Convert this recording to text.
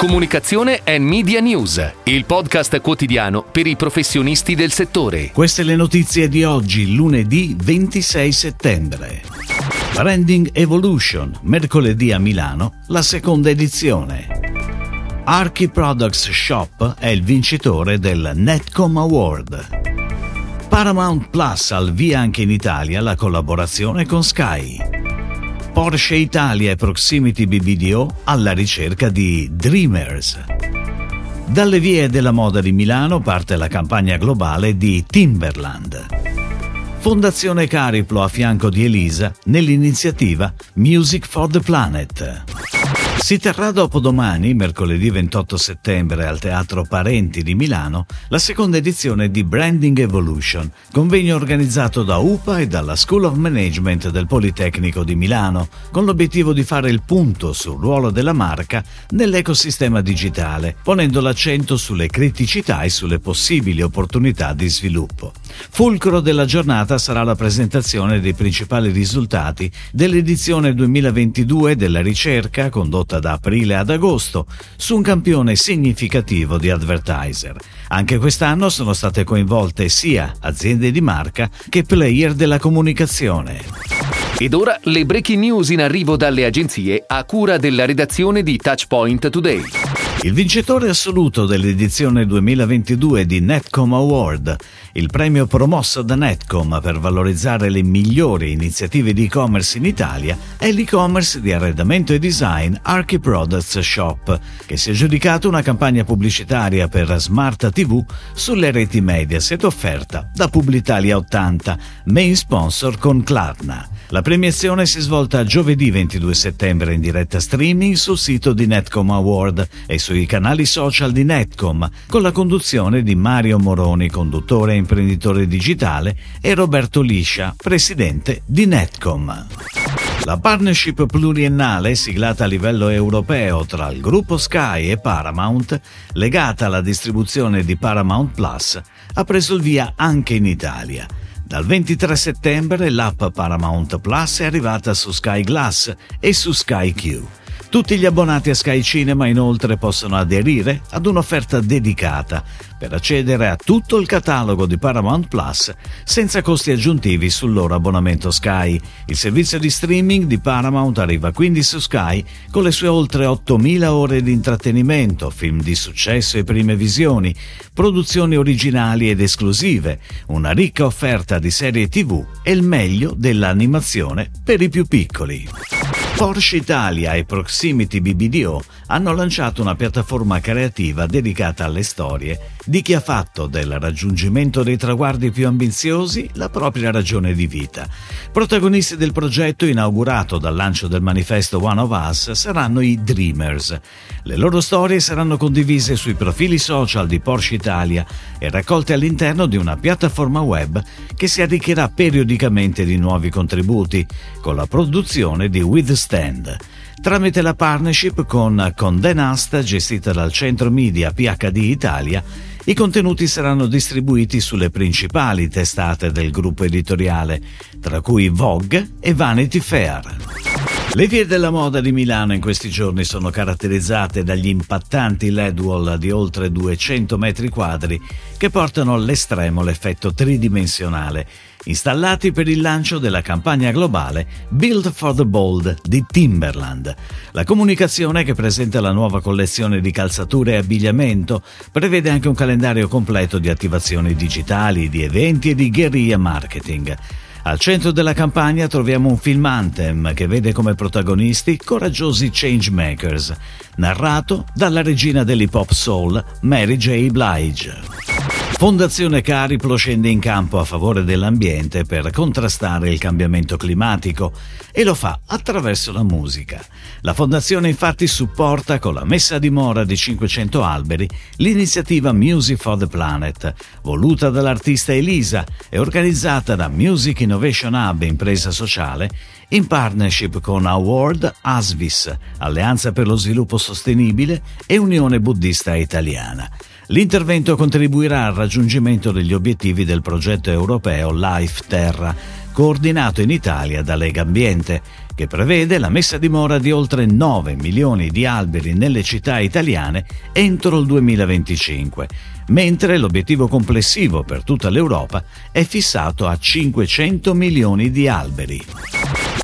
Comunicazione e Media News, il podcast quotidiano per i professionisti del settore. Queste le notizie di oggi, lunedì 26 settembre. Branding Evolution, mercoledì a Milano, la seconda edizione. Archi Products Shop è il vincitore del Netcom Award. Paramount Plus al via anche in Italia la collaborazione con Sky. Porsche Italia e Proximity BBDO alla ricerca di Dreamers. Dalle vie della moda di Milano parte la campagna globale di Timberland. Fondazione Cariplo a fianco di Elisa nell'iniziativa Music for the Planet. Si terrà dopodomani, mercoledì 28 settembre, al Teatro Parenti di Milano, la seconda edizione di Branding Evolution, convegno organizzato da UPA e dalla School of Management del Politecnico di Milano, con l'obiettivo di fare il punto sul ruolo della marca nell'ecosistema digitale, ponendo l'accento sulle criticità e sulle possibili opportunità di sviluppo. Fulcro della giornata sarà la presentazione dei principali risultati dell'edizione 2022 della ricerca condotta condotta da aprile ad agosto su un campione significativo di advertiser. Anche quest'anno sono state coinvolte sia aziende di marca che player della comunicazione. Ed ora le breaking news in arrivo dalle agenzie a cura della redazione di Touchpoint Today. Il vincitore assoluto dell'edizione 2022 di Netcom Award, il premio promosso da Netcom per valorizzare le migliori iniziative di e-commerce in Italia, è l'e-commerce di arredamento e design Archi Products Shop, che si è giudicato una campagna pubblicitaria per Smart TV sulle reti Mediaset offerta da Publitalia 80, main sponsor con Klarna. La premiazione si è svolta giovedì 22 settembre in diretta streaming sul sito di Netcom Award e sui canali social di Netcom, con la conduzione di Mario Moroni, conduttore e imprenditore digitale, e Roberto Liscia, presidente di Netcom. La partnership pluriennale siglata a livello europeo tra il gruppo Sky e Paramount, legata alla distribuzione di Paramount Plus, ha preso il via anche in Italia. Dal 23 settembre l'app Paramount Plus è arrivata su Sky Glass e su Sky Q. Tutti gli abbonati a Sky Cinema inoltre possono aderire ad un'offerta dedicata per accedere a tutto il catalogo di Paramount Plus senza costi aggiuntivi sul loro abbonamento Sky. Il servizio di streaming di Paramount arriva quindi su Sky con le sue oltre 8.000 ore di intrattenimento, film di successo e prime visioni, produzioni originali ed esclusive, una ricca offerta di serie TV e il meglio dell'animazione per i più piccoli. Porsche Italia e Proximity BBDO hanno lanciato una piattaforma creativa dedicata alle storie di chi ha fatto del raggiungimento dei traguardi più ambiziosi la propria ragione di vita. Protagonisti del progetto inaugurato dal lancio del manifesto One of Us saranno i Dreamers. Le loro storie saranno condivise sui profili social di Porsche Italia e raccolte all'interno di una piattaforma web che si arricchirà periodicamente di nuovi contributi, con la produzione di With Stand. Tramite la partnership con Condé Nast, gestita dal centro media PHD Italia, i contenuti saranno distribuiti sulle principali testate del gruppo editoriale, tra cui Vogue e Vanity Fair. Le vie della moda di Milano in questi giorni sono caratterizzate dagli impattanti LED wall di oltre 200 metri quadri che portano all'estremo l'effetto tridimensionale, installati per il lancio della campagna globale Build for the Bold di Timberland. La comunicazione che presenta la nuova collezione di calzature e abbigliamento prevede anche un calendario completo di attivazioni digitali, di eventi e di guerriglia marketing. Al centro della campagna troviamo un film anthem che vede come protagonisti coraggiosi changemakers, narrato dalla regina dell'hip hop soul Mary J. Blige. Fondazione Cariplo scende in campo a favore dell'ambiente per contrastare il cambiamento climatico e lo fa attraverso la musica. La Fondazione infatti supporta con la messa a dimora di 500 alberi l'iniziativa Music for the Planet, voluta dall'artista Elisa e organizzata da Music Innovation Hub Impresa Sociale in partnership con Award Asvis, Alleanza per lo Sviluppo Sostenibile e Unione Buddista Italiana. L'intervento contribuirà al raggiungimento degli obiettivi del progetto europeo Life Terra, coordinato in Italia da Lega Ambiente, che prevede la messa a dimora di oltre 9 milioni di alberi nelle città italiane entro il 2025, mentre l'obiettivo complessivo per tutta l'Europa è fissato a 500 milioni di alberi.